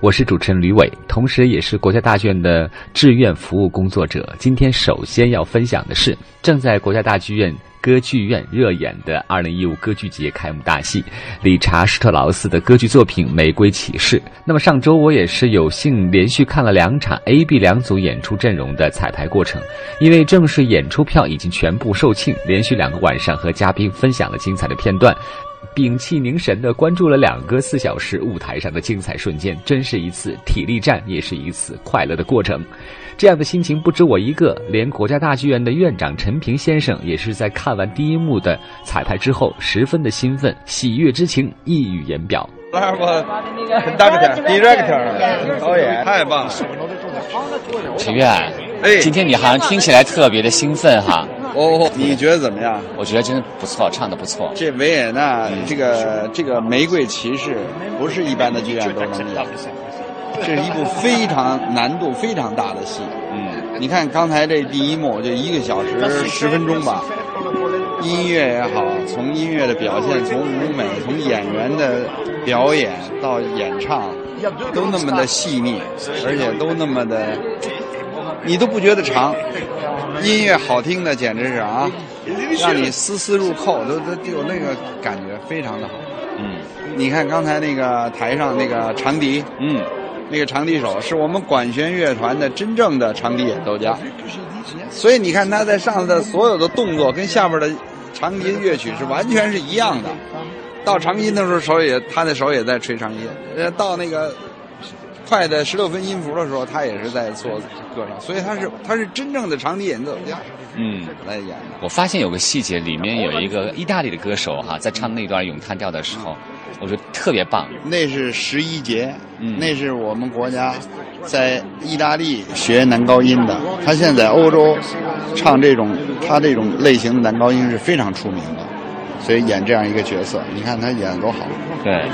我是主持人吕伟，同时也是国家大剧院的志愿服务工作者。今天首先要分享的是正在国家大剧院歌剧院热演的二零一五歌剧节开幕大戏——理查施特劳斯的歌剧作品《玫瑰骑士》。那么上周我也是有幸连续看了两场 A、B 两组演出阵容的彩排过程，因为正式演出票已经全部售罄，连续两个晚上和嘉宾分享了精彩的片段。屏气凝神的关注了两个四小时舞台上的精彩瞬间，真是一次体力战，也是一次快乐的过程。这样的心情不止我一个，连国家大剧院的院长陈平先生也是在看完第一幕的彩排之后，十分的兴奋，喜悦之情溢于言表。那不很大个点，director 导演太棒了。陈院，哎，今天你好像听起来特别的兴奋哈。哦，你觉得怎么样？我觉得真的不错，唱的不错。这维也纳这个这个玫瑰骑士不是一般的剧院都能演，这是一部非常难度非常大的戏。嗯，你看刚才这第一幕就一个小时十分钟吧，音乐也好，从音乐的表现，从舞美，从演员的表演到演唱，都那么的细腻，而且都那么的，你都不觉得长。音乐好听的简直是啊，让你丝丝入扣，都都有那个感觉，非常的好。嗯，你看刚才那个台上那个长笛，嗯，那个长笛手是我们管弦乐团的真正的长笛演奏家，所以你看他在上头的所有的动作跟下边的长笛乐曲是完全是一样的。到长音的时候手也，他的手也在吹长音。呃，到那个。快的十六分音符的时候，他也是在做歌唱，所以他是他是真正的长笛演奏家。嗯，来演。我发现有个细节，里面有一个意大利的歌手哈，在唱那段咏叹调的时候，我觉得特别棒。那是十一节，那是我们国家在意大利学男高音的。他现在欧洲唱这种他这种类型的男高音是非常出名的，所以演这样一个角色，你看他演的多好。对。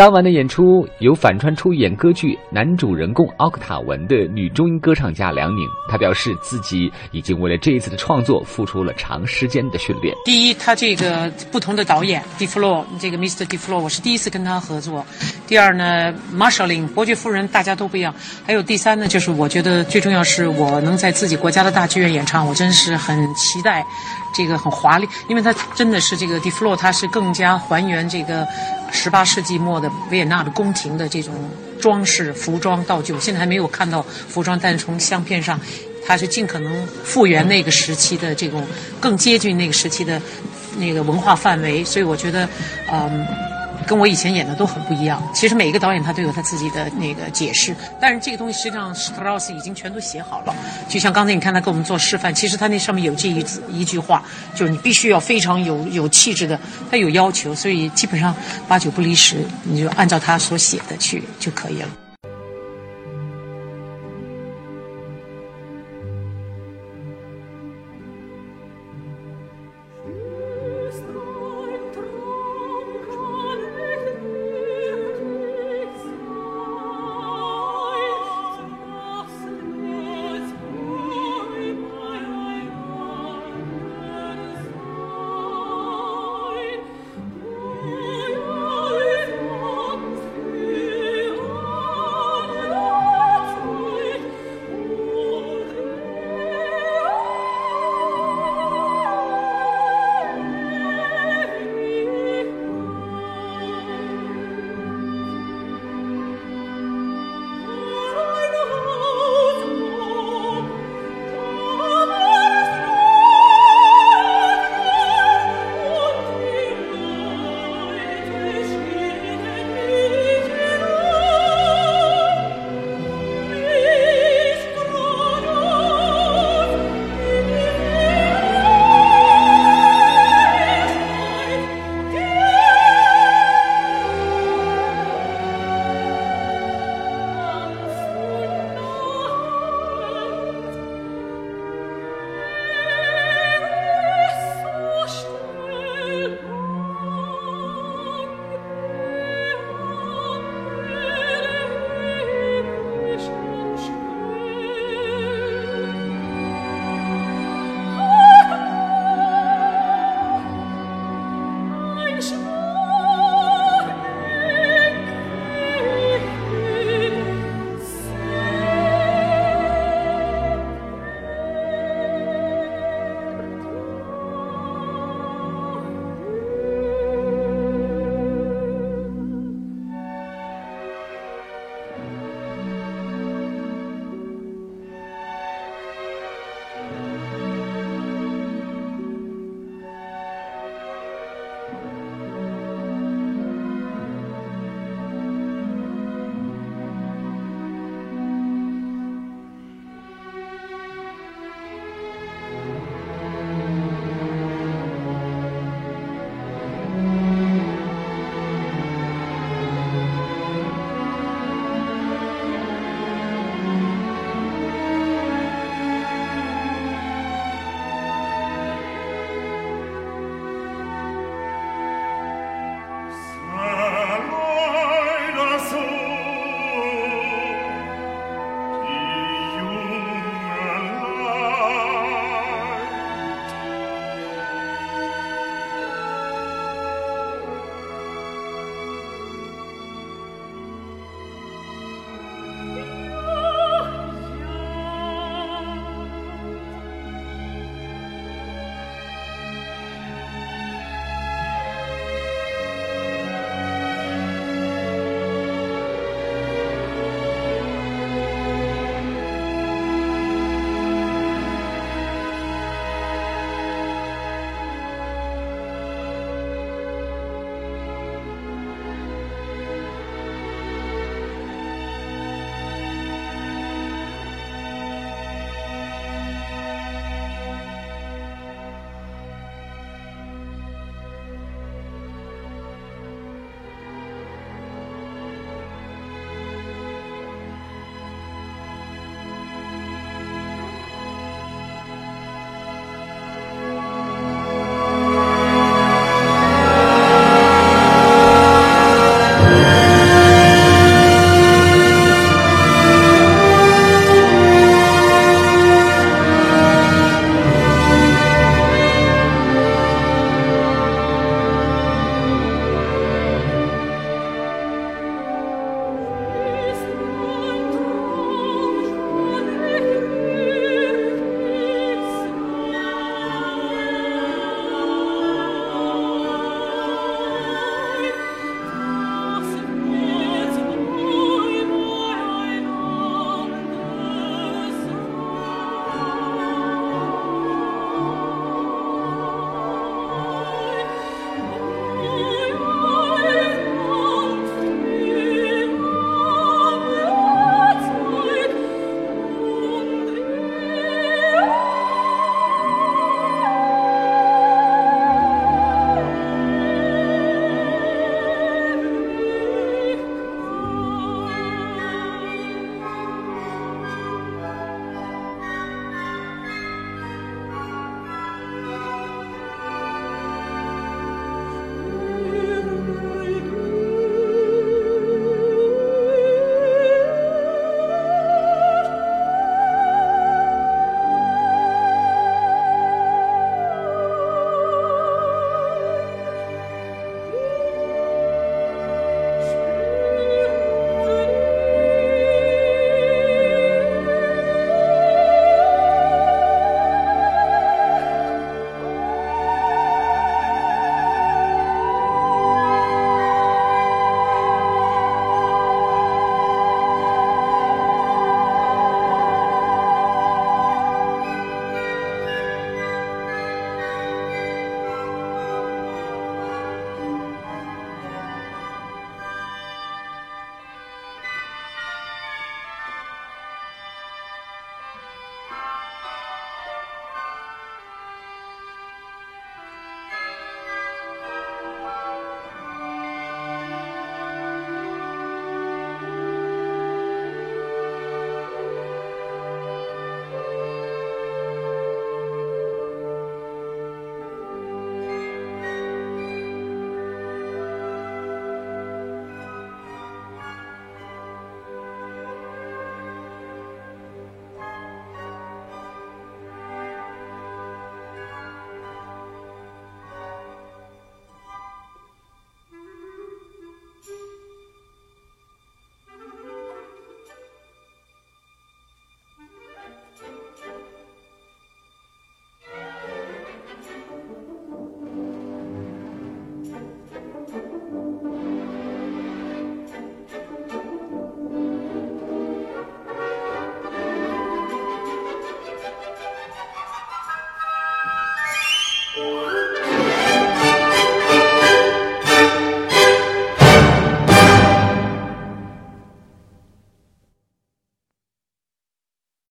当晚的演出由反串出演歌剧男主人公奥克塔文的女中音歌唱家梁宁，她表示自己已经为了这一次的创作付出了长时间的训练。第一，他这个不同的导演，D. Flo，这个 Mr. D. Flo，我是第一次跟他合作。第二呢，Marshallin，伯爵夫人，大家都不一样。还有第三呢，就是我觉得最重要是我能在自己国家的大剧院演唱，我真是很期待，这个很华丽，因为他真的是这个 D. Flo，他是更加还原这个。十八世纪末的维也纳的宫廷的这种装饰、服装、道具，我现在还没有看到服装，但是从相片上，它是尽可能复原那个时期的这种更接近那个时期的那个文化范围，所以我觉得，嗯。跟我以前演的都很不一样。其实每一个导演他都有他自己的那个解释，但是这个东西实际上斯特劳斯已经全都写好了。就像刚才你看他给我们做示范，其实他那上面有这一字一句话，就是你必须要非常有有气质的，他有要求，所以基本上八九不离十，你就按照他所写的去就可以了。